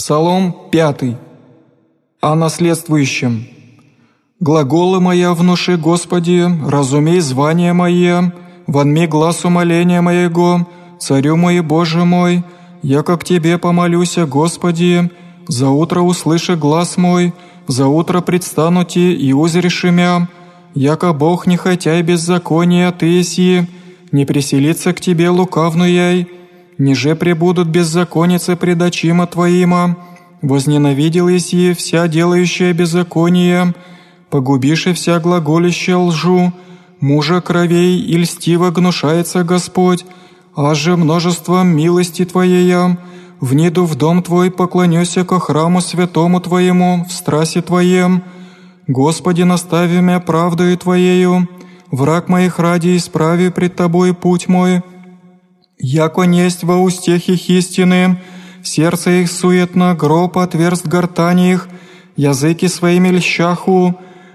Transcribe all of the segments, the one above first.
Псалом 5. О наследствующем. «Глаголы моя внуши, Господи, разумей звание мое, вонми глаз умоления моего, царю мой Боже мой, я как Тебе помолюся, Господи, за утро услыши глаз мой, за утро предстану Ти и узришь имя, яко Бог не хотя и беззакония Ты еси, не приселится к Тебе лукавную ниже пребудут беззаконицы пред очима Твоима, возненавидел еси вся делающая беззаконие, погубиши вся глаголища лжу, мужа кровей и льстиво гнушается Господь, аже множеством милости Твоея, вниду в дом Твой поклонюся ко храму святому Твоему в страсе Твоем, Господи, настави меня правдою Твоею, враг моих ради исправи пред Тобой путь мой, Яко несть во устех их истины, сердце их суетно, гроб отверст гортани их, языки своими льщаху,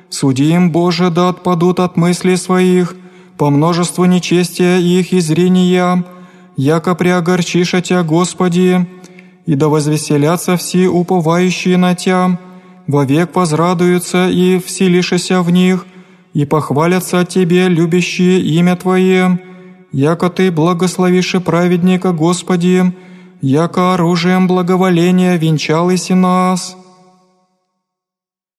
суди им, Боже, да отпадут от мыслей своих, по множеству нечестия их и зрения, яко приогорчишь Тя, Господи, и да возвеселятся все уповающие на Тя, вовек возрадуются и вселишися в них, и похвалятся Тебе, любящие имя Твое, яко Ты благословишь праведника, Господи, яко оружием благоволения венчалась и нас».